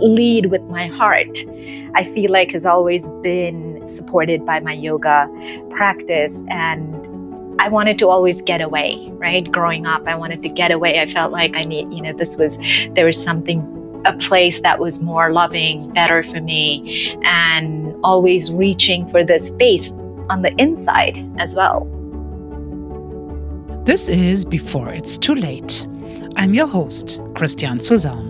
lead with my heart. I feel like has always been supported by my yoga practice and I wanted to always get away, right? Growing up, I wanted to get away. I felt like I need, you know, this was, there was something, a place that was more loving, better for me, and always reaching for the space on the inside as well. This is Before It's Too Late. I'm your host, Christiane Suzanne.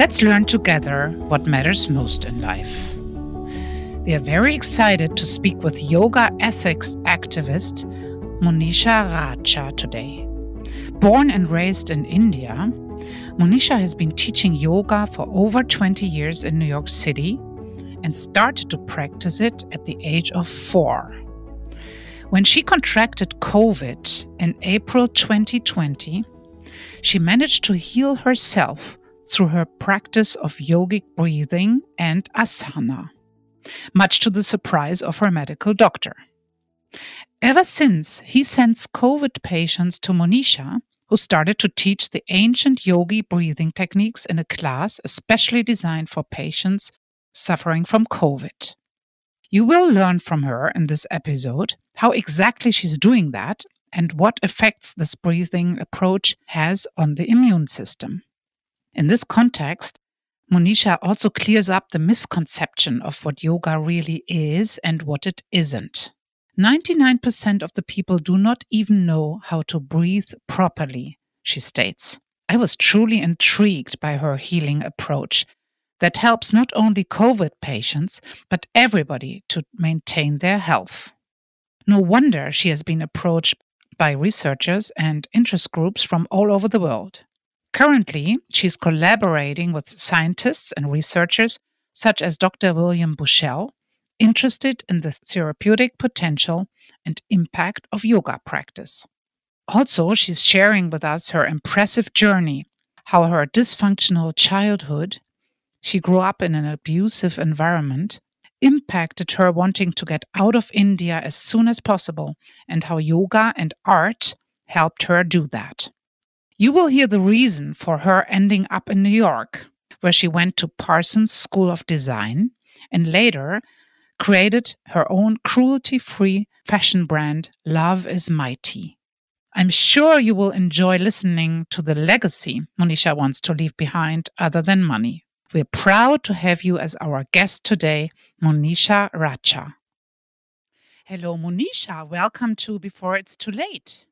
Let's learn together what matters most in life. We are very excited to speak with yoga ethics activist Monisha Racha today. Born and raised in India, Monisha has been teaching yoga for over 20 years in New York City and started to practice it at the age of four. When she contracted COVID in April 2020, she managed to heal herself through her practice of yogic breathing and asana, much to the surprise of her medical doctor. Ever since, he sends COVID patients to Monisha, who started to teach the ancient yogi breathing techniques in a class especially designed for patients suffering from COVID. You will learn from her in this episode how exactly she's doing that and what effects this breathing approach has on the immune system. In this context, Monisha also clears up the misconception of what yoga really is and what it isn't. 99% of the people do not even know how to breathe properly, she states. I was truly intrigued by her healing approach that helps not only COVID patients, but everybody to maintain their health. No wonder she has been approached by researchers and interest groups from all over the world. Currently, she's collaborating with scientists and researchers such as Dr. William Bushell interested in the therapeutic potential and impact of yoga practice. Also, she's sharing with us her impressive journey, how her dysfunctional childhood, she grew up in an abusive environment, impacted her wanting to get out of India as soon as possible, and how yoga and art helped her do that. You will hear the reason for her ending up in New York, where she went to Parsons School of Design and later created her own cruelty free fashion brand, Love is Mighty. I'm sure you will enjoy listening to the legacy Monisha wants to leave behind other than money. We're proud to have you as our guest today, Monisha Racha. Hello, Monisha. Welcome to Before It's Too Late.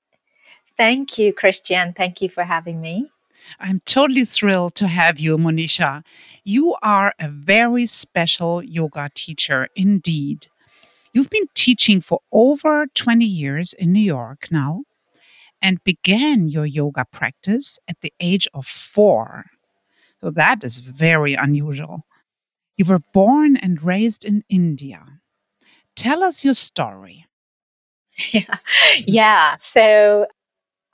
Thank you, Christian. Thank you for having me. I'm totally thrilled to have you, Monisha. You are a very special yoga teacher indeed. You've been teaching for over 20 years in New York now and began your yoga practice at the age of four. So that is very unusual. You were born and raised in India. Tell us your story. Yeah. yeah. So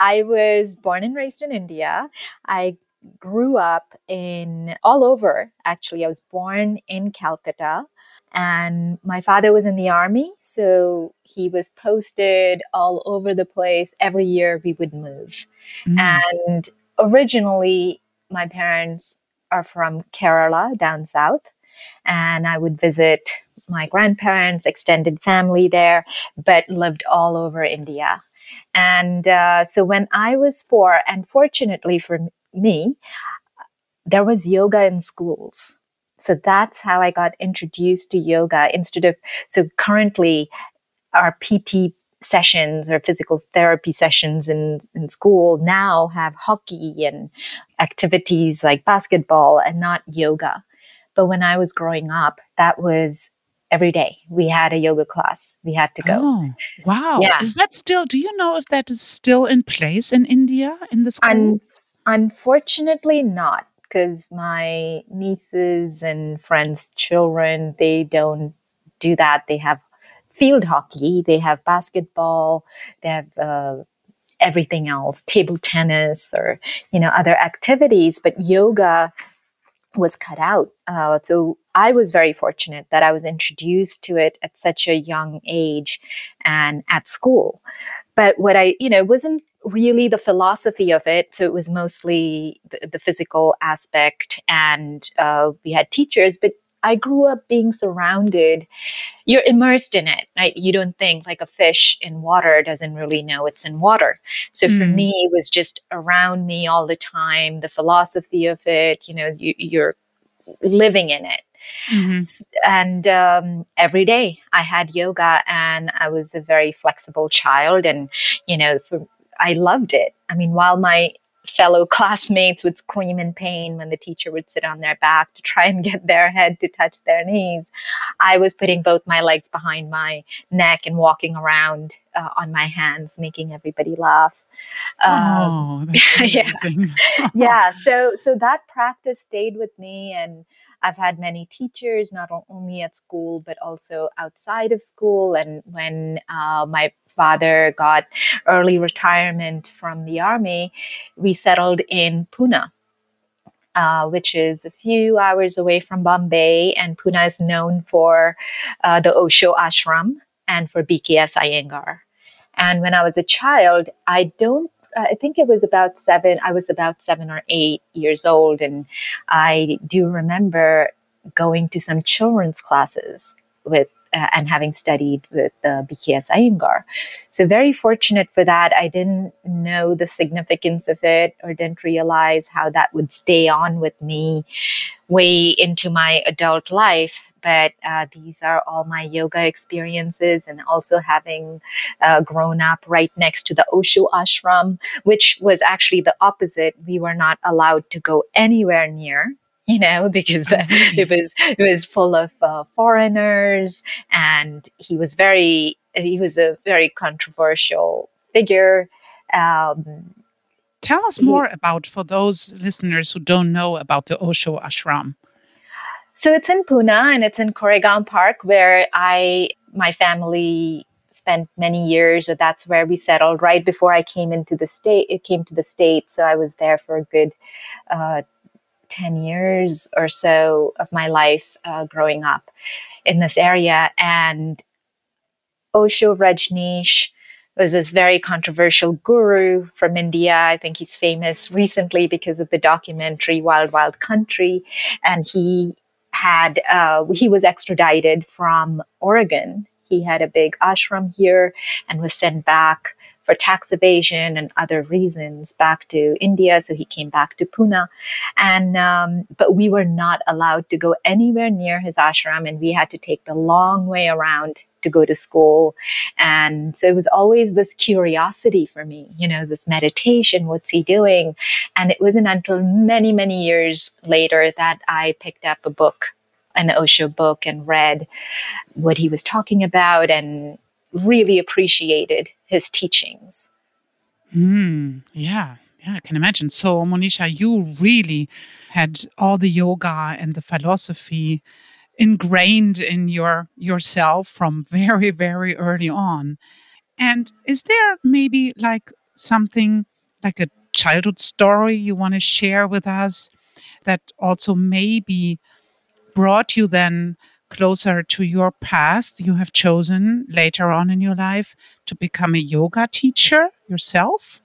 I was born and raised in India. I grew up in all over, actually. I was born in Calcutta, and my father was in the army. So he was posted all over the place. Every year we would move. Mm. And originally, my parents are from Kerala down south, and I would visit my grandparents, extended family there, but lived all over India. And uh, so when I was four, and fortunately for me, there was yoga in schools. So that's how I got introduced to yoga instead of, so currently our PT sessions or physical therapy sessions in, in school now have hockey and activities like basketball and not yoga. But when I was growing up, that was every day. We had a yoga class. We had to go. Oh, wow. Yeah. Is that still, do you know if that is still in place in India in the school? Un- unfortunately, not because my nieces and friends' children, they don't do that. They have field hockey, they have basketball, they have uh, everything else, table tennis or, you know, other activities. But yoga was cut out. Uh, so I was very fortunate that I was introduced to it at such a young age and at school. but what I, you know, wasn't really the philosophy of it. So it was mostly the, the physical aspect, and uh, we had teachers, but I grew up being surrounded. You're immersed in it, right? You don't think like a fish in water doesn't really know it's in water. So mm. for me, it was just around me all the time. The philosophy of it, you know, you, you're living in it. Mm-hmm. And um, every day I had yoga, and I was a very flexible child, and you know, for, I loved it. I mean, while my fellow classmates would scream in pain when the teacher would sit on their back to try and get their head to touch their knees. I was putting both my legs behind my neck and walking around uh, on my hands, making everybody laugh. Um, oh, yeah, yeah. So, so that practice stayed with me, and I've had many teachers, not only at school but also outside of school. And when uh, my father got early retirement from the army, we settled in Pune. Uh, which is a few hours away from Bombay, and Pune is known for uh, the Osho ashram and for BKS Iyengar. And when I was a child, I don't I think it was about seven. I was about seven or eight years old, and I do remember going to some children's classes with uh, and having studied with the BKS Iyengar. So very fortunate for that. I didn't know the significance of it or didn't realize how that would stay on with me way into my adult life. But uh, these are all my yoga experiences, and also having uh, grown up right next to the Osho ashram, which was actually the opposite. We were not allowed to go anywhere near you know, because oh, it was it was full of uh, foreigners, and he was very he was a very controversial figure. Um, Tell us more he, about for those listeners who don't know about the Osho ashram. So it's in Pune and it's in Koregaon Park where I my family spent many years. So that's where we settled right before I came into the state. It came to the state, so I was there for a good uh, 10 years or so of my life uh, growing up in this area. And Osho Rajneesh was this very controversial guru from India. I think he's famous recently because of the documentary Wild Wild Country. And he had, uh, he was extradited from Oregon. He had a big ashram here and was sent back for tax evasion and other reasons back to India. So he came back to Pune, and um, but we were not allowed to go anywhere near his ashram, and we had to take the long way around to go to school. And so it was always this curiosity for me, you know, this meditation, what's he doing? And it wasn't until many, many years later that I picked up a book, an Osho book, and read what he was talking about and really appreciated his teachings. Mm, yeah, yeah, I can imagine. So, Monisha, you really had all the yoga and the philosophy ingrained in your yourself from very, very early on. And is there maybe like something like a childhood story you want to share with us that also maybe brought you then closer to your past you have chosen later on in your life to become a yoga teacher yourself?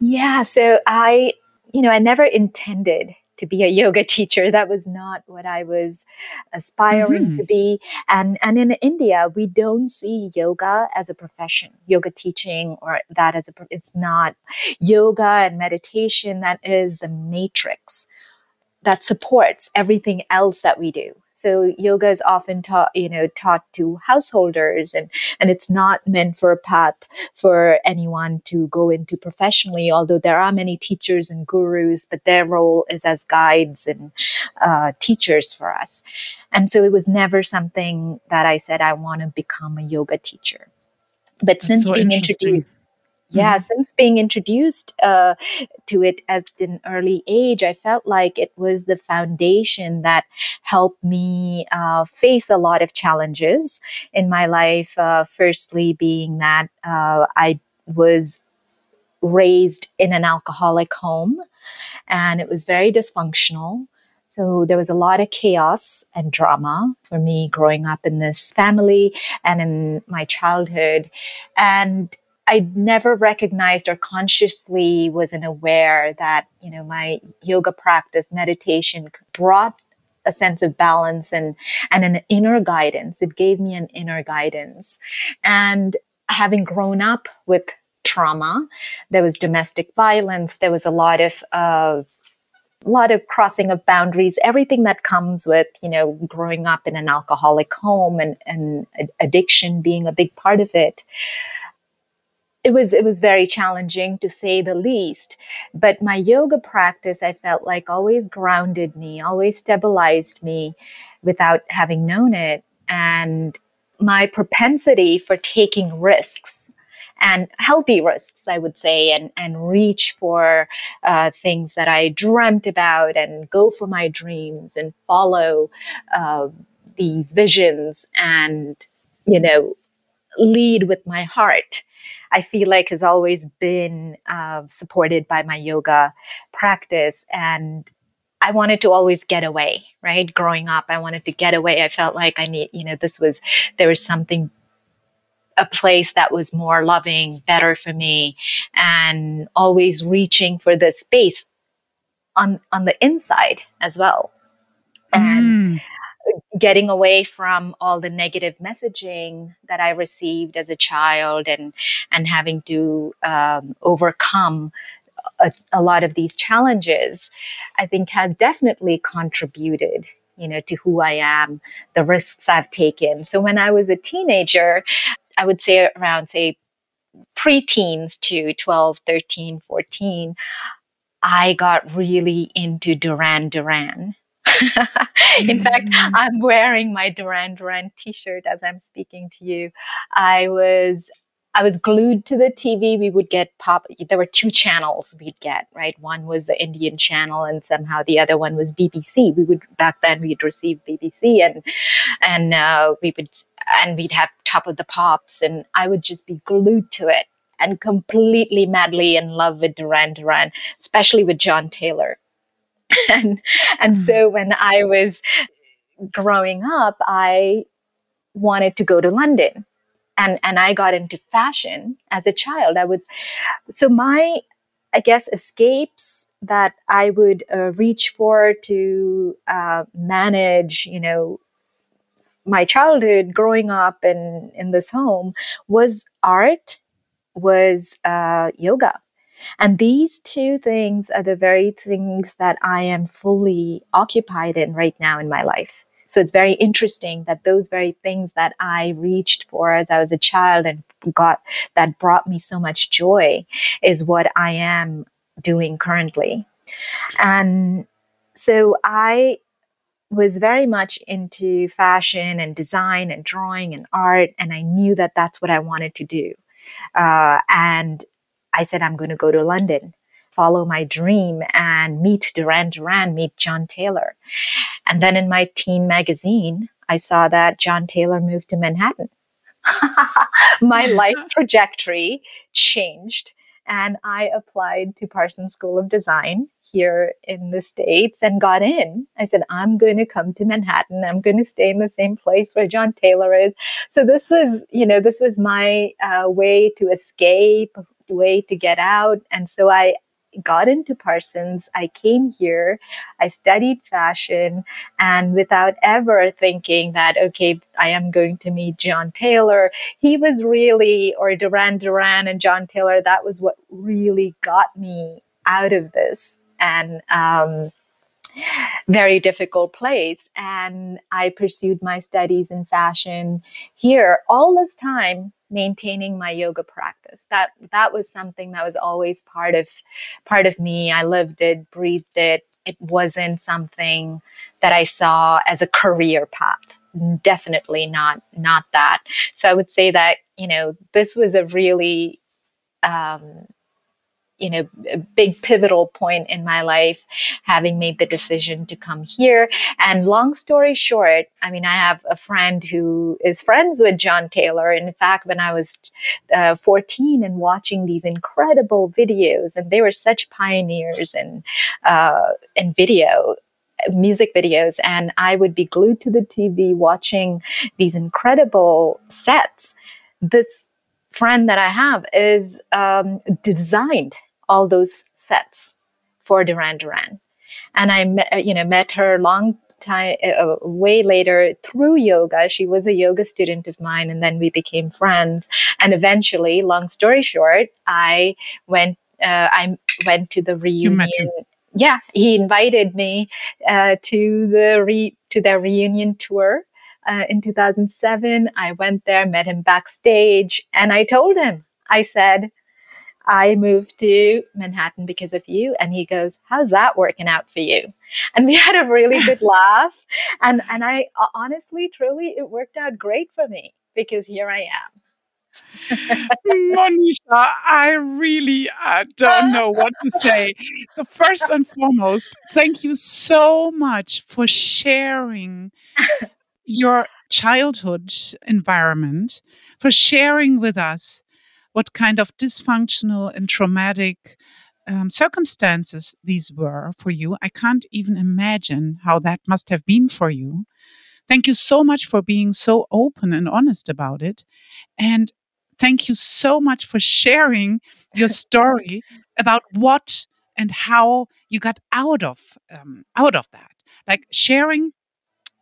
Yeah, so I, you know, I never intended to be a yoga teacher. That was not what I was aspiring mm-hmm. to be. And and in India, we don't see yoga as a profession, yoga teaching or that as a it's not yoga and meditation that is the matrix that supports everything else that we do. So yoga is often taught, you know, taught to householders and, and it's not meant for a path for anyone to go into professionally, although there are many teachers and gurus, but their role is as guides and uh, teachers for us. And so it was never something that I said, I want to become a yoga teacher. But That's since so being introduced, yeah mm-hmm. since being introduced uh, to it at an early age i felt like it was the foundation that helped me uh, face a lot of challenges in my life uh, firstly being that uh, i was raised in an alcoholic home and it was very dysfunctional so there was a lot of chaos and drama for me growing up in this family and in my childhood. And I never recognized or consciously wasn't aware that, you know, my yoga practice, meditation brought a sense of balance and, and an inner guidance. It gave me an inner guidance. And having grown up with trauma, there was domestic violence, there was a lot of, uh, a lot of crossing of boundaries, everything that comes with, you know, growing up in an alcoholic home and, and addiction being a big part of it. It was it was very challenging to say the least. But my yoga practice, I felt like always grounded me, always stabilized me without having known it. And my propensity for taking risks and healthy risks, I would say, and, and reach for uh, things that I dreamt about and go for my dreams and follow uh, these visions and, you know, lead with my heart. I feel like has always been uh, supported by my yoga practice. And I wanted to always get away, right? Growing up, I wanted to get away. I felt like I need, you know, this was, there was something a place that was more loving, better for me, and always reaching for the space on on the inside as well. And mm. Getting away from all the negative messaging that I received as a child and and having to um, overcome a, a, lot of these challenges, I think has definitely contributed you know to who i am the risks i've taken so when i was a teenager I would say around, say, preteens to 12, 13, 14, I got really into Duran Duran. In fact, mm. I'm wearing my Duran Duran t-shirt as I'm speaking to you. I was I was glued to the TV. We would get pop. There were two channels we'd get, right? One was the Indian channel, and somehow the other one was BBC. We would back then we'd receive BBC, and and uh, we would and we'd have Top of the Pops, and I would just be glued to it and completely madly in love with Duran Duran, especially with John Taylor. and and mm. so when I was growing up, I wanted to go to London and and I got into fashion as a child. I was so my I guess escapes that I would uh, reach for to uh, manage, you know, my childhood growing up in in this home was art, was uh, yoga. And these two things are the very things that I am fully occupied in right now in my life. So it's very interesting that those very things that I reached for as I was a child and got that brought me so much joy is what I am doing currently. And so I was very much into fashion and design and drawing and art, and I knew that that's what I wanted to do. Uh, and I said, I'm going to go to London follow my dream and meet Duran Duran, meet John Taylor. And then in my teen magazine, I saw that John Taylor moved to Manhattan. my life trajectory changed and I applied to Parsons School of Design here in the States and got in. I said, I'm going to come to Manhattan. I'm going to stay in the same place where John Taylor is. So this was, you know, this was my uh, way to escape, way to get out. And so I, got into Parsons, I came here, I studied fashion, and without ever thinking that, okay, I am going to meet John Taylor, he was really, or Duran Duran and John Taylor, that was what really got me out of this. And, um, very difficult place. And I pursued my studies in fashion here all this time, maintaining my yoga practice. That that was something that was always part of part of me. I lived it, breathed it. It wasn't something that I saw as a career path. Definitely not not that. So I would say that, you know, this was a really um, you know a big pivotal point in my life having made the decision to come here and long story short i mean i have a friend who is friends with john taylor in fact when i was uh, 14 and watching these incredible videos and they were such pioneers in uh, in video music videos and I would be glued to the TV watching these incredible sets. This friend that I have is um, designed all those sets for Duran Duran, and I met, uh, you know met her long time uh, uh, way later through yoga. She was a yoga student of mine, and then we became friends. And eventually, long story short, I went. Uh, I went to the reunion. Yeah, he invited me uh, to the re- to their reunion tour uh, in 2007. I went there, met him backstage, and I told him, I said, I moved to Manhattan because of you. And he goes, How's that working out for you? And we had a really good laugh. And, and I honestly, truly, it worked out great for me because here I am. Monisha, I really uh, don't know what to say. So, first and foremost, thank you so much for sharing your childhood environment, for sharing with us what kind of dysfunctional and traumatic um, circumstances these were for you. I can't even imagine how that must have been for you. Thank you so much for being so open and honest about it. And thank you so much for sharing your story about what and how you got out of um, out of that like sharing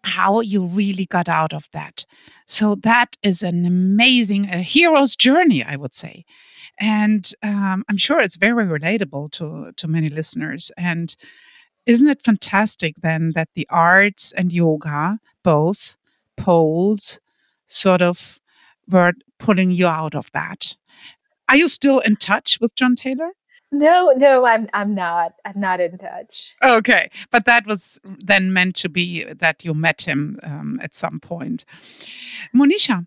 how you really got out of that. So that is an amazing a hero's journey, I would say, and um, I'm sure it's very relatable to to many listeners. And isn't it fantastic then that the arts and yoga both poles sort of were pulling you out of that? Are you still in touch with John Taylor? No, no, I'm I'm not. I'm not in touch. Okay, but that was then meant to be that you met him um, at some point. Monisha,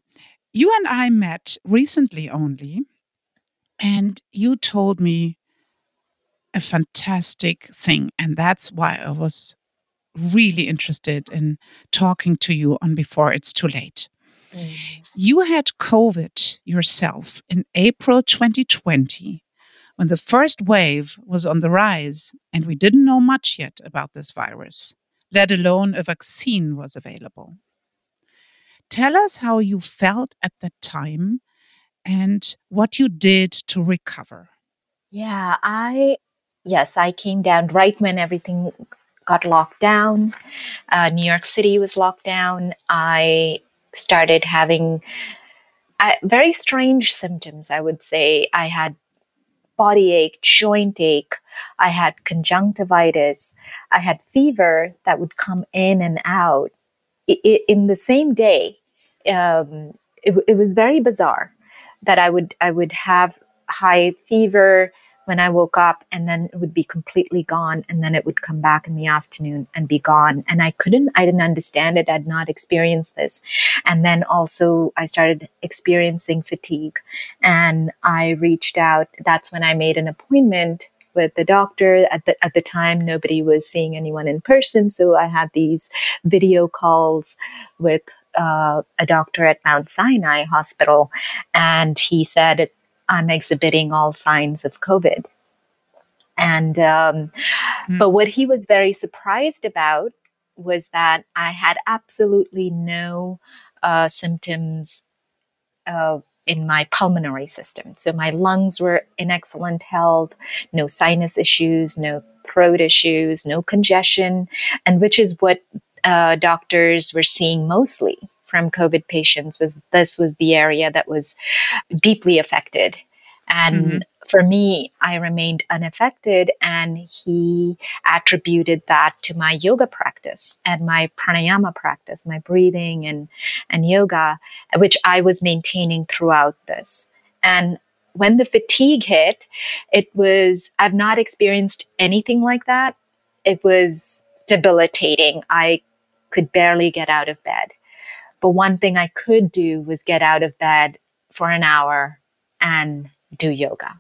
you and I met recently only, and you told me a fantastic thing, and that's why I was really interested in talking to you on Before It's Too Late. Mm. You had COVID yourself in April 2020 when the first wave was on the rise and we didn't know much yet about this virus, let alone a vaccine was available. Tell us how you felt at that time and what you did to recover. Yeah, I, yes, I came down right when everything got locked down. Uh, New York City was locked down. I started having uh, very strange symptoms, I would say. I had body ache, joint ache. I had conjunctivitis. I had fever that would come in and out in the same day. Um, it, it was very bizarre that I would I would have high fever when I woke up and then it would be completely gone and then it would come back in the afternoon and be gone. And I couldn't, I didn't understand it. I'd not experienced this. And then also I started experiencing fatigue and I reached out. That's when I made an appointment with the doctor at the at the time nobody was seeing anyone in person so i had these video calls with uh, a doctor at mount sinai hospital and he said I'm exhibiting all signs of COVID. And, um, mm. but what he was very surprised about was that I had absolutely no uh, symptoms uh, in my pulmonary system. So my lungs were in excellent health, no sinus issues, no throat issues, no congestion, and which is what uh, doctors were seeing mostly from COVID patients was this was the area that was deeply affected. And mm-hmm. for me, I remained unaffected. And he attributed that to my yoga practice and my pranayama practice, my breathing and, and yoga, which I was maintaining throughout this. And when the fatigue hit, it was, I've not experienced anything like that. It was debilitating. I could barely get out of bed. But one thing I could do was get out of bed for an hour and do yoga.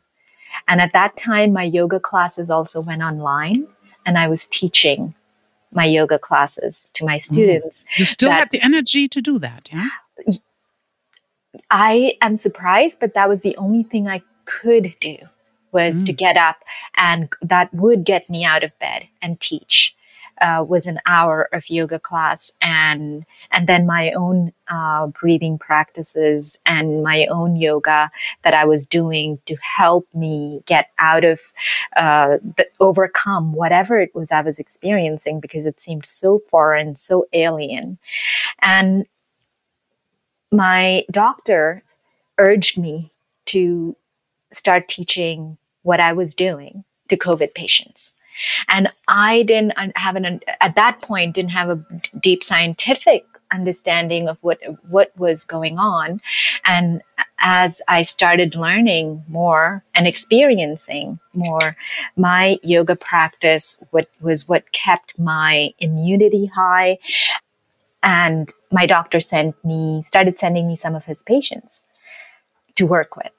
And at that time, my yoga classes also went online, and I was teaching my yoga classes to my mm-hmm. students. Mm. You still have the energy to do that, yeah? I am surprised, but that was the only thing I could do was mm. to get up, and that would get me out of bed and teach uh, was an hour of yoga class and and then my own uh, breathing practices and my own yoga that I was doing to help me get out of uh, the, overcome whatever it was I was experiencing because it seemed so foreign, so alien, and my doctor urged me to start teaching what I was doing to COVID patients. And I didn't have an, at that point, didn't have a deep scientific understanding of what what was going on and as i started learning more and experiencing more my yoga practice what was what kept my immunity high and my doctor sent me started sending me some of his patients to work with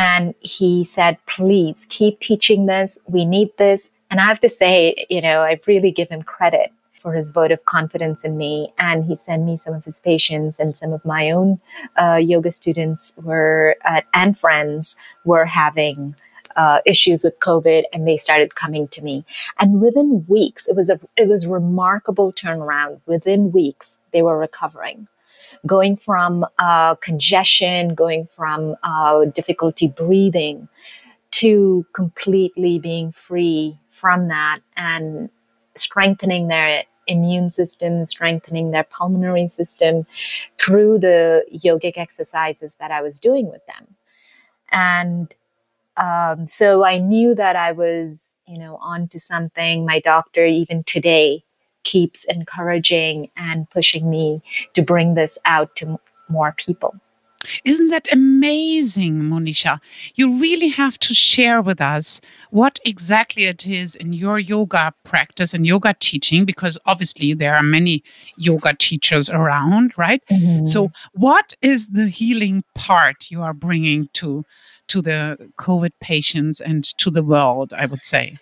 and he said, please keep teaching this. We need this. And I have to say, you know, I really give him credit for his vote of confidence in me. And he sent me some of his patients and some of my own uh, yoga students were, uh, and friends were having uh, issues with COVID and they started coming to me. And within weeks, it was a, it was remarkable turnaround. Within weeks, they were recovering going from uh, congestion, going from uh, difficulty breathing to completely being free from that and strengthening their immune system, strengthening their pulmonary system through the yogic exercises that I was doing with them. And um, so I knew that I was, you know, onto something. My doctor, even today, keeps encouraging and pushing me to bring this out to more people. Isn't that amazing, Monisha? You really have to share with us what exactly it is in your yoga practice and yoga teaching, because obviously there are many yoga teachers around, right? Mm-hmm. So, what is the healing part you are bringing to to the COVID patients and to the world? I would say.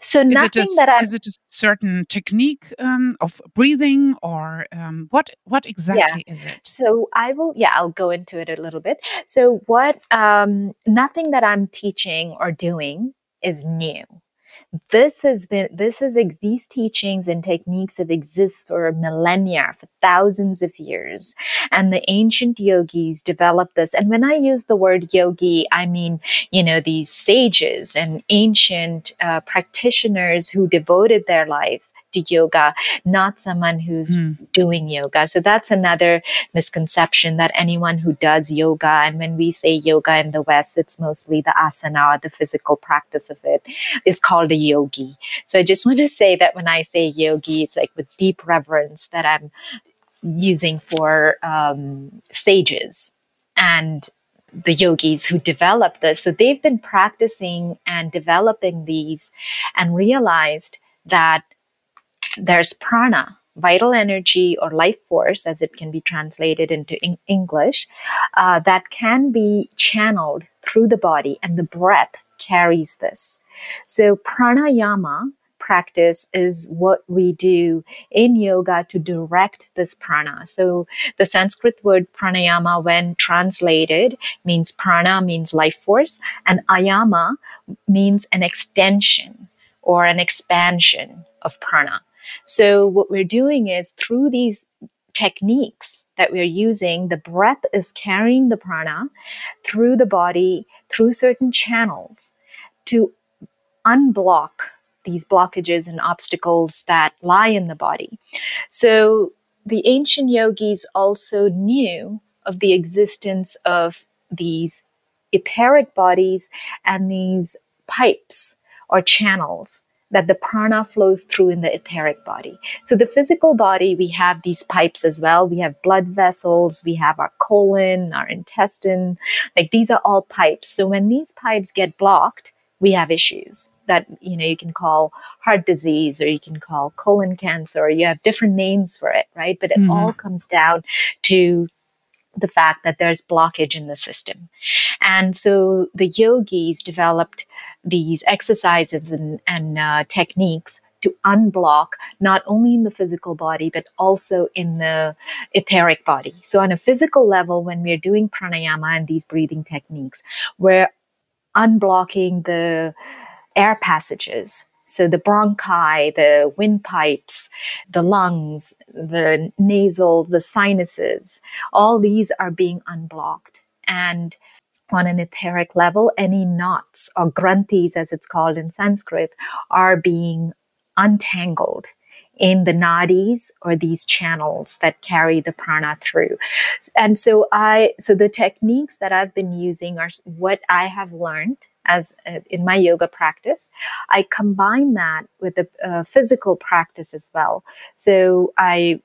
So is nothing a, that I is it a certain technique um, of breathing or um, what what exactly yeah. is it? So I will yeah I'll go into it a little bit. So what um, nothing that I'm teaching or doing is new this has been this is these teachings and techniques have existed for millennia for thousands of years. And the ancient yogis developed this. And when i use the word yogi i mean you know these sages and ancient uh, practitioners who devoted their life to yoga, not someone who's mm. doing yoga. So that's another misconception that anyone who does yoga, and when we say yoga in the West, it's mostly the asana or the physical practice of it, is called a yogi. So I just want to say that when I say yogi, it's like with deep reverence that I'm using for um, sages and the yogis who developed this. So they've been practicing and developing these and realized that there's prana, vital energy or life force, as it can be translated into English, uh, that can be channeled through the body, and the breath carries this. So, pranayama practice is what we do in yoga to direct this prana. So, the Sanskrit word pranayama, when translated, means prana means life force, and ayama means an extension or an expansion of prana. So what we're doing is through these techniques that we're using, the breath is carrying the prana through the body, through certain channels to unblock these blockages and obstacles that lie in the body. So the ancient yogis also knew of the existence of these etheric bodies and these pipes or channels that the prana flows through in the etheric body. So the physical body, we have these pipes as well. We have blood vessels, we have our colon, our intestine. Like these are all pipes. So when these pipes get blocked, we have issues that you know you can call heart disease or you can call colon cancer or you have different names for it right but it mm-hmm. all comes down to the fact that there's blockage in the system. And so the yogis developed these exercises and, and uh, techniques to unblock not only in the physical body but also in the etheric body. So on a physical level when we're doing pranayama and these breathing techniques, we're unblocking the air passages So the bronchi, the windpipes, the lungs, the nasal, the sinuses, all these are being unblocked. And on an etheric level, any knots or granthis, as it's called in Sanskrit, are being untangled in the nadis or these channels that carry the prana through. And so I, so the techniques that I've been using are what I have learned as uh, in my yoga practice. I combine that with the uh, physical practice as well. So I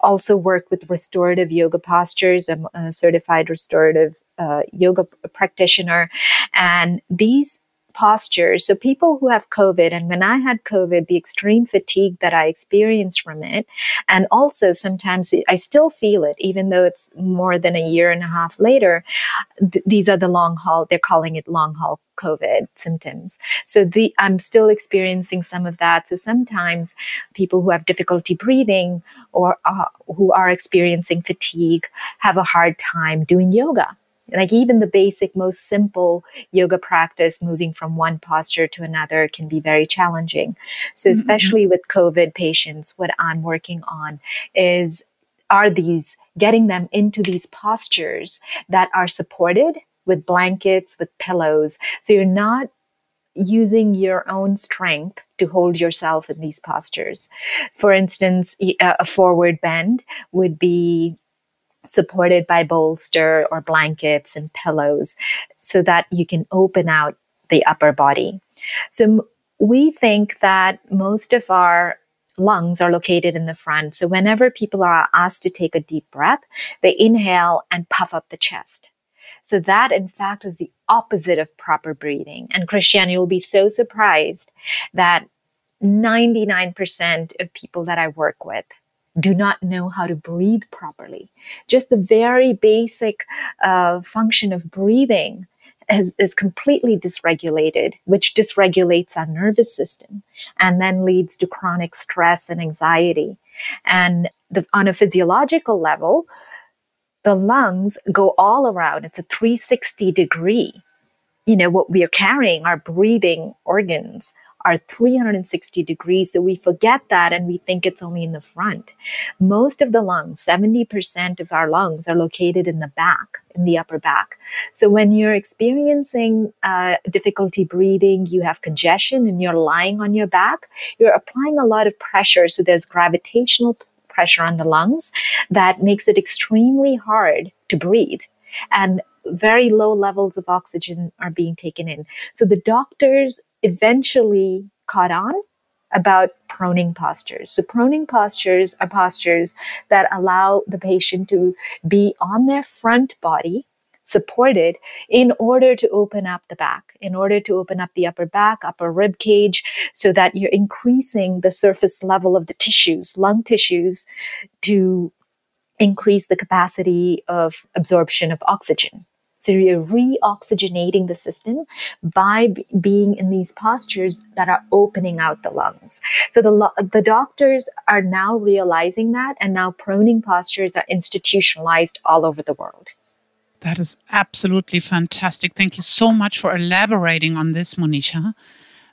also work with restorative yoga postures. I'm a certified restorative uh, yoga practitioner. And these postures. So people who have COVID, and when I had COVID, the extreme fatigue that I experienced from it, and also sometimes I still feel it, even though it's more than a year and a half later. Th- these are the long haul. They're calling it long haul COVID symptoms. So the I'm still experiencing some of that. So sometimes people who have difficulty breathing or uh, who are experiencing fatigue have a hard time doing yoga like even the basic most simple yoga practice moving from one posture to another can be very challenging so mm-hmm. especially mm-hmm. with covid patients what i'm working on is are these getting them into these postures that are supported with blankets with pillows so you're not using your own strength to hold yourself in these postures for instance a forward bend would be supported by bolster or blankets and pillows so that you can open out the upper body. So we think that most of our lungs are located in the front. So whenever people are asked to take a deep breath, they inhale and puff up the chest. So that in fact is the opposite of proper breathing. And Christian, you'll be so surprised that 99% of people that I work with do not know how to breathe properly. Just the very basic uh, function of breathing is, is completely dysregulated, which dysregulates our nervous system and then leads to chronic stress and anxiety. And the, on a physiological level, the lungs go all around. It's a 360 degree. You know, what we are carrying, our breathing organs are 360 degrees. So we forget that and we think it's only in the front. Most of the lungs, 70% of our lungs are located in the back, in the upper back. So when you're experiencing uh, difficulty breathing, you have congestion and you're lying on your back, you're applying a lot of pressure. So there's gravitational pressure on the lungs that makes it extremely hard to breathe. And very low levels of oxygen are being taken in. So the doctors eventually caught on about proning postures. So proning postures are postures that allow the patient to be on their front body supported in order to open up the back, in order to open up the upper back, upper rib cage, so that you're increasing the surface level of the tissues, lung tissues, to increase the capacity of absorption of oxygen. So you're re-oxygenating the system by b- being in these postures that are opening out the lungs. So the, lo- the doctors are now realizing that and now proning postures are institutionalized all over the world. That is absolutely fantastic. Thank you so much for elaborating on this, Monisha.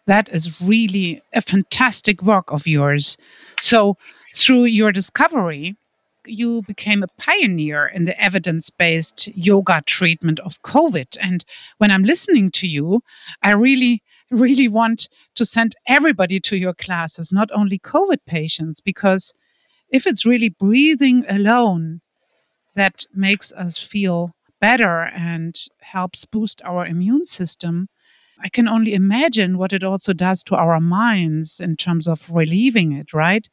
That is really a fantastic work of yours. So, through your discovery, you became a pioneer in the evidence based yoga treatment of COVID. And when I'm listening to you, I really, really want to send everybody to your classes, not only COVID patients, because if it's really breathing alone that makes us feel better and helps boost our immune system, I can only imagine what it also does to our minds in terms of relieving it, right?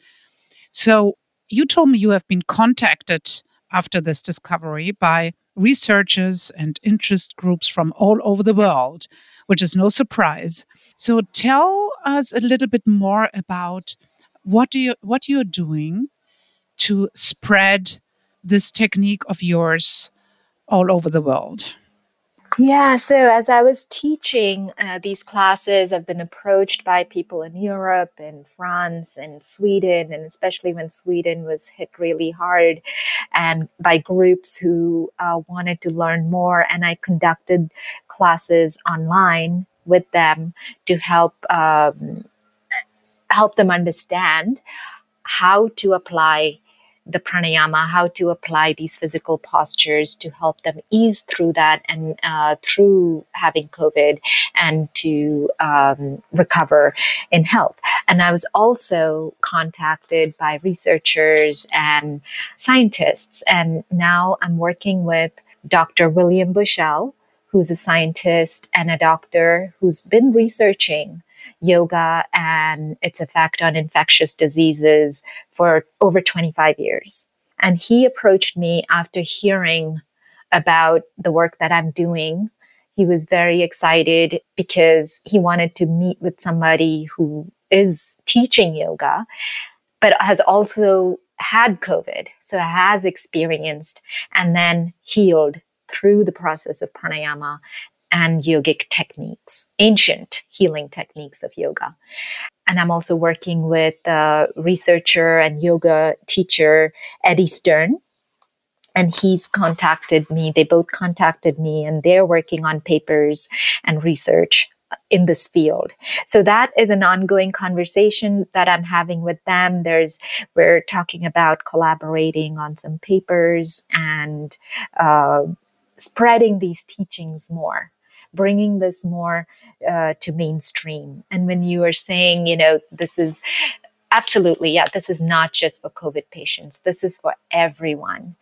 So, you told me you have been contacted after this discovery by researchers and interest groups from all over the world, which is no surprise. So tell us a little bit more about what do you what you're doing to spread this technique of yours all over the world. Yeah, so as I was teaching uh, these classes, I've been approached by people in Europe and France and Sweden, and especially when Sweden was hit really hard, and by groups who uh, wanted to learn more. And I conducted classes online with them to help um, help them understand how to apply the pranayama, how to apply these physical postures to help them ease through that and uh, through having COVID and to um, recover in health. And I was also contacted by researchers and scientists. And now I'm working with Dr. William Bushell, who's a scientist and a doctor who's been researching yoga and its effect on infectious diseases for over 25 years. And he approached me after hearing about the work that I'm doing. He was very excited because he wanted to meet with somebody who is teaching yoga, but has also had COVID, so has experienced and then healed through the process of pranayama and yogic techniques, ancient healing techniques of yoga. And I'm also working with the researcher and yoga teacher Eddie Stern. And he's contacted me, they both contacted me, and they're working on papers and research in this field. So that is an ongoing conversation that I'm having with them. There's we're talking about collaborating on some papers and uh, spreading these teachings more bringing this more uh, to mainstream. And when you are saying, you know, this is absolutely, yeah, this is not just for COVID patients, this is for everyone.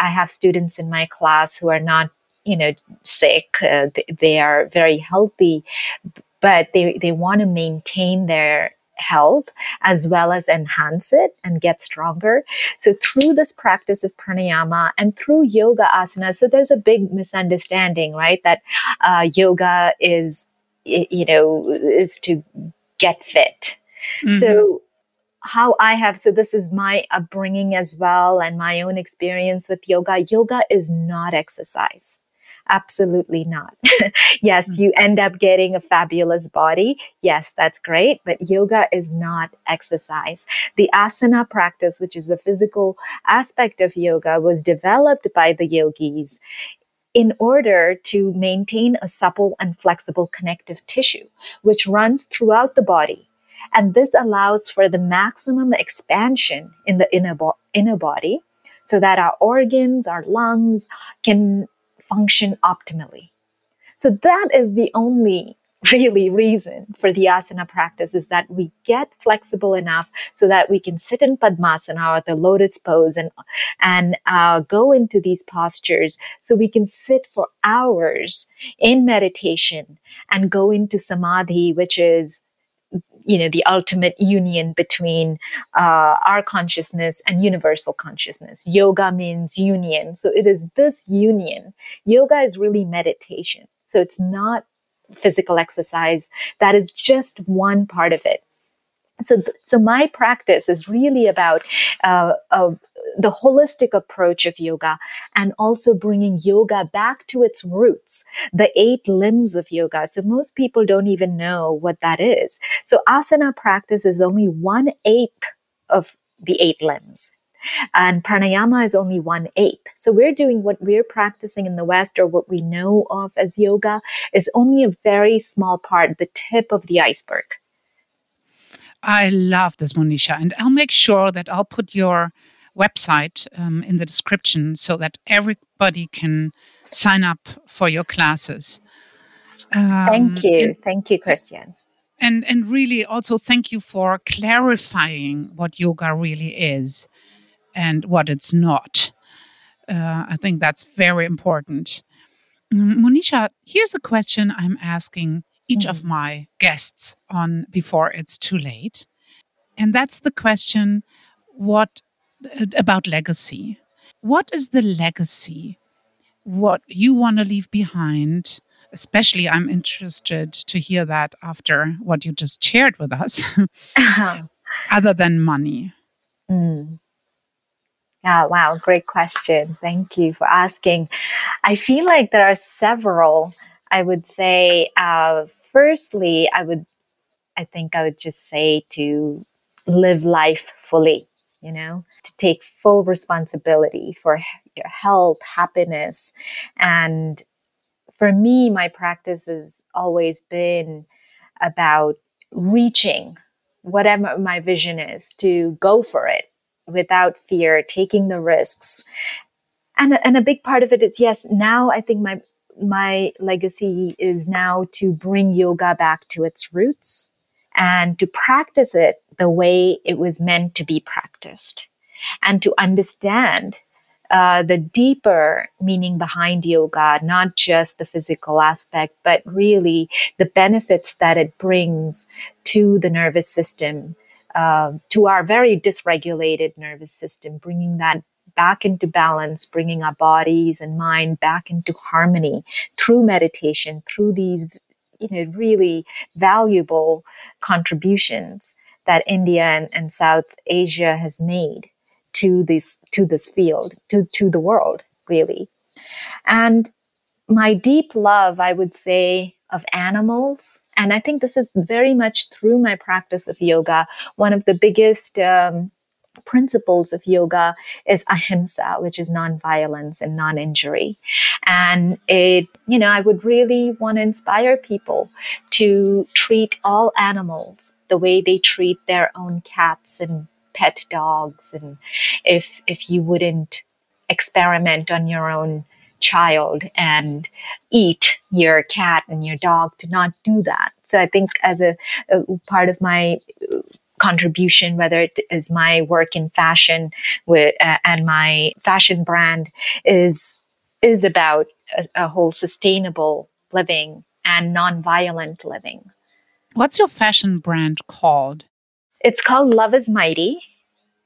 I have students in my class who are not, you know, sick, uh, they are very healthy, but they, they want to maintain their health as well as enhance it and get stronger. So through this practice of pranayama and through yoga asana, so there's a big misunderstanding, right? That uh, yoga is, you know, is to get fit. Mm-hmm. So how I have, so this is my upbringing as well and my own experience with yoga. Yoga is not exercise. Absolutely not. yes, mm-hmm. you end up getting a fabulous body. Yes, that's great, but yoga is not exercise. The asana practice, which is the physical aspect of yoga, was developed by the yogis in order to maintain a supple and flexible connective tissue, which runs throughout the body. And this allows for the maximum expansion in the inner, bo- inner body so that our organs, our lungs can function optimally. So that is the only really reason for the asana practice is that we get flexible enough so that we can sit in padmasana or the lotus pose and and uh, go into these postures so we can sit for hours in meditation and go into samadhi which is you know the ultimate union between uh, our consciousness and universal consciousness. Yoga means union. So it is this union. Yoga is really meditation. So it's not physical exercise. That is just one part of it so th- so my practice is really about uh, of the holistic approach of yoga and also bringing yoga back to its roots, the eight limbs of yoga. So most people don't even know what that is. So asana practice is only one eighth of the eight limbs. And pranayama is only one eighth. So we're doing what we're practicing in the West or what we know of as yoga is only a very small part, the tip of the iceberg. I love this, Monisha. And I'll make sure that I'll put your website um, in the description so that everybody can sign up for your classes. Um, thank you. And, thank you, Christian. And, and really also thank you for clarifying what yoga really is and what it's not. Uh, I think that's very important. Mm, Monisha, here's a question I'm asking each mm-hmm. of my guests on before it's too late. And that's the question what about legacy. What is the legacy? What you want to leave behind? Especially, I'm interested to hear that after what you just shared with us, other than money. Mm. Yeah, wow, great question. Thank you for asking. I feel like there are several. I would say, uh, firstly, I would, I think I would just say to live life fully you know, to take full responsibility for your health, happiness. And for me, my practice has always been about reaching whatever my vision is, to go for it without fear, taking the risks. And, and a big part of it is yes, now I think my my legacy is now to bring yoga back to its roots and to practice it the way it was meant to be practiced. And to understand uh, the deeper meaning behind yoga, not just the physical aspect, but really the benefits that it brings to the nervous system, uh, to our very dysregulated nervous system, bringing that back into balance, bringing our bodies and mind back into harmony through meditation, through these you know really valuable contributions that India and, and South Asia has made to this to this field to to the world really. And my deep love i would say of animals and i think this is very much through my practice of yoga one of the biggest um, principles of yoga is ahimsa which is non-violence and non-injury. And it you know i would really want to inspire people to treat all animals the way they treat their own cats and pet dogs. And if if you wouldn't experiment on your own child and eat your cat and your dog to not do that so i think as a, a part of my contribution whether it is my work in fashion with, uh, and my fashion brand is is about a, a whole sustainable living and non-violent living what's your fashion brand called it's called Love is Mighty.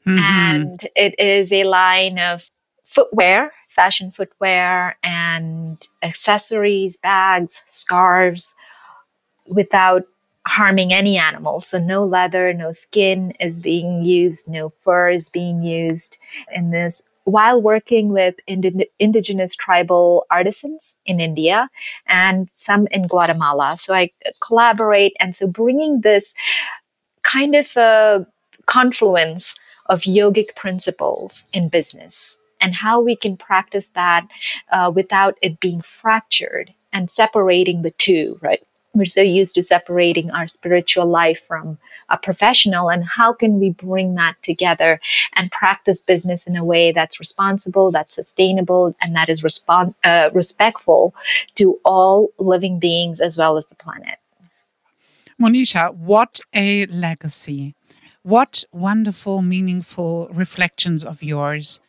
Mm-hmm. And it is a line of footwear, fashion footwear, and accessories, bags, scarves without harming any animal. So, no leather, no skin is being used, no fur is being used in this. While working with ind- indigenous tribal artisans in India and some in Guatemala. So, I collaborate. And so, bringing this kind of a confluence of yogic principles in business and how we can practice that uh, without it being fractured and separating the two, right? We're so used to separating our spiritual life from a professional, and how can we bring that together and practice business in a way that's responsible, that's sustainable, and that is respon- uh, respectful to all living beings as well as the planet? Monisha, what a legacy. What wonderful, meaningful reflections of yours.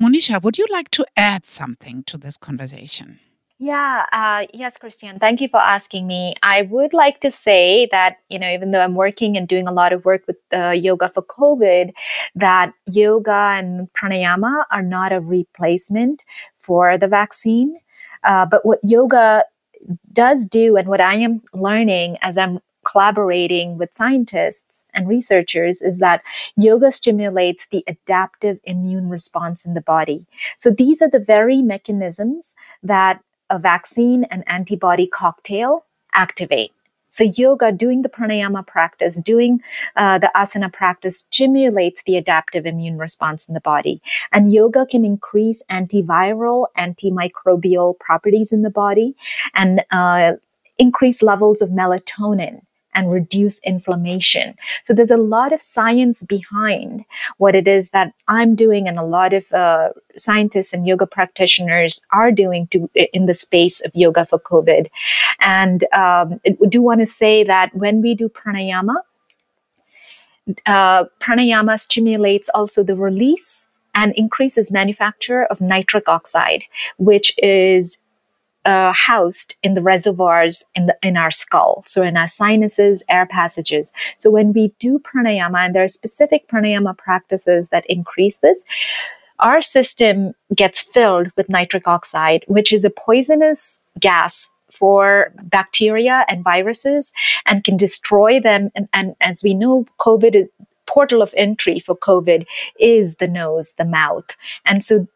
Monisha, would you like to add something to this conversation? Yeah, uh, yes, Christian. Thank you for asking me. I would like to say that, you know, even though I'm working and doing a lot of work with uh, yoga for COVID, that yoga and pranayama are not a replacement for the vaccine. Uh, but what yoga does do, and what I am learning as I'm collaborating with scientists and researchers is that yoga stimulates the adaptive immune response in the body. So these are the very mechanisms that a vaccine and antibody cocktail activate. So, yoga, doing the pranayama practice, doing uh, the asana practice stimulates the adaptive immune response in the body. And yoga can increase antiviral, antimicrobial properties in the body and uh, increase levels of melatonin and reduce inflammation. So there's a lot of science behind what it is that I'm doing, and a lot of uh, scientists and yoga practitioners are doing to in the space of yoga for COVID. And um, I do want to say that when we do pranayama, uh, pranayama stimulates also the release and increases manufacture of nitric oxide, which is uh, housed in the reservoirs in the in our skull, so in our sinuses, air passages. So when we do pranayama, and there are specific pranayama practices that increase this, our system gets filled with nitric oxide, which is a poisonous gas for bacteria and viruses and can destroy them. And, and as we know, COVID is portal of entry for COVID is the nose, the mouth. And so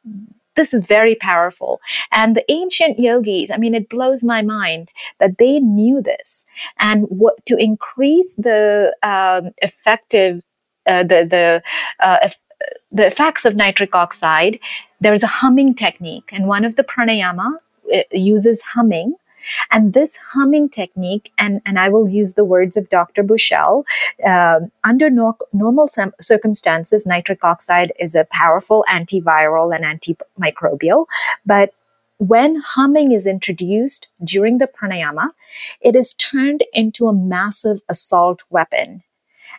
this is very powerful. And the ancient yogis, I mean, it blows my mind that they knew this. And what to increase the um, effective, uh, the the uh, the effects of nitric oxide, there is a humming technique, and one of the pranayama uh, uses humming And this humming technique, and, and I will use the words of Dr. Bushell, uh, under no- normal sem- circumstances, nitric oxide is a powerful antiviral and antimicrobial. But when humming is introduced during the pranayama, it is turned into a massive assault weapon.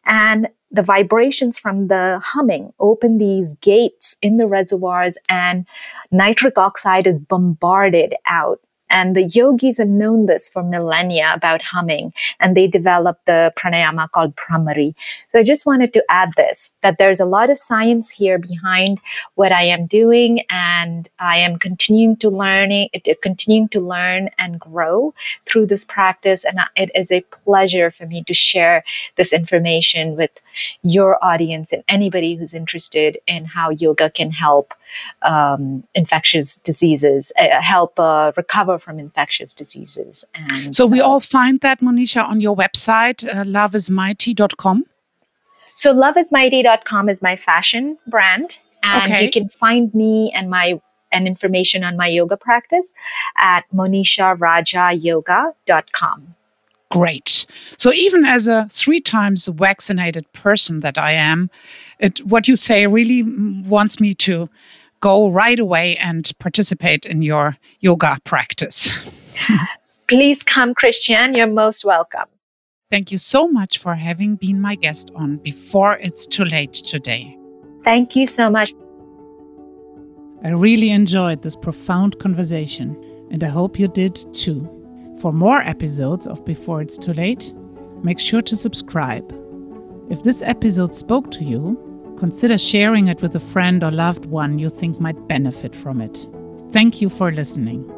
And the vibrations from the humming open these gates in the reservoirs, and nitric oxide is bombarded out and the yogis have known this for millennia about humming, and they developed the pranayama called Bhramari. So I just wanted to add this that there's a lot of science here behind what I am doing, and I am continuing to learning, continuing to learn and grow through this practice. And it is a pleasure for me to share this information with your audience and anybody who's interested in how yoga can help um, infectious diseases, uh, help uh, recover from infectious diseases. And so we uh, all find that, Monisha, on your website, uh, loveismighty.com. So loveismighty.com is my fashion brand, and okay. you can find me and my and information on my yoga practice at monisharajayoga.com. Great. So even as a three times vaccinated person that I am, it, what you say really wants me to go right away and participate in your yoga practice. Please come, Christian. You're most welcome. Thank you so much for having been my guest on Before It's Too Late today. Thank you so much. I really enjoyed this profound conversation, and I hope you did too. For more episodes of Before It's Too Late, make sure to subscribe. If this episode spoke to you, Consider sharing it with a friend or loved one you think might benefit from it. Thank you for listening.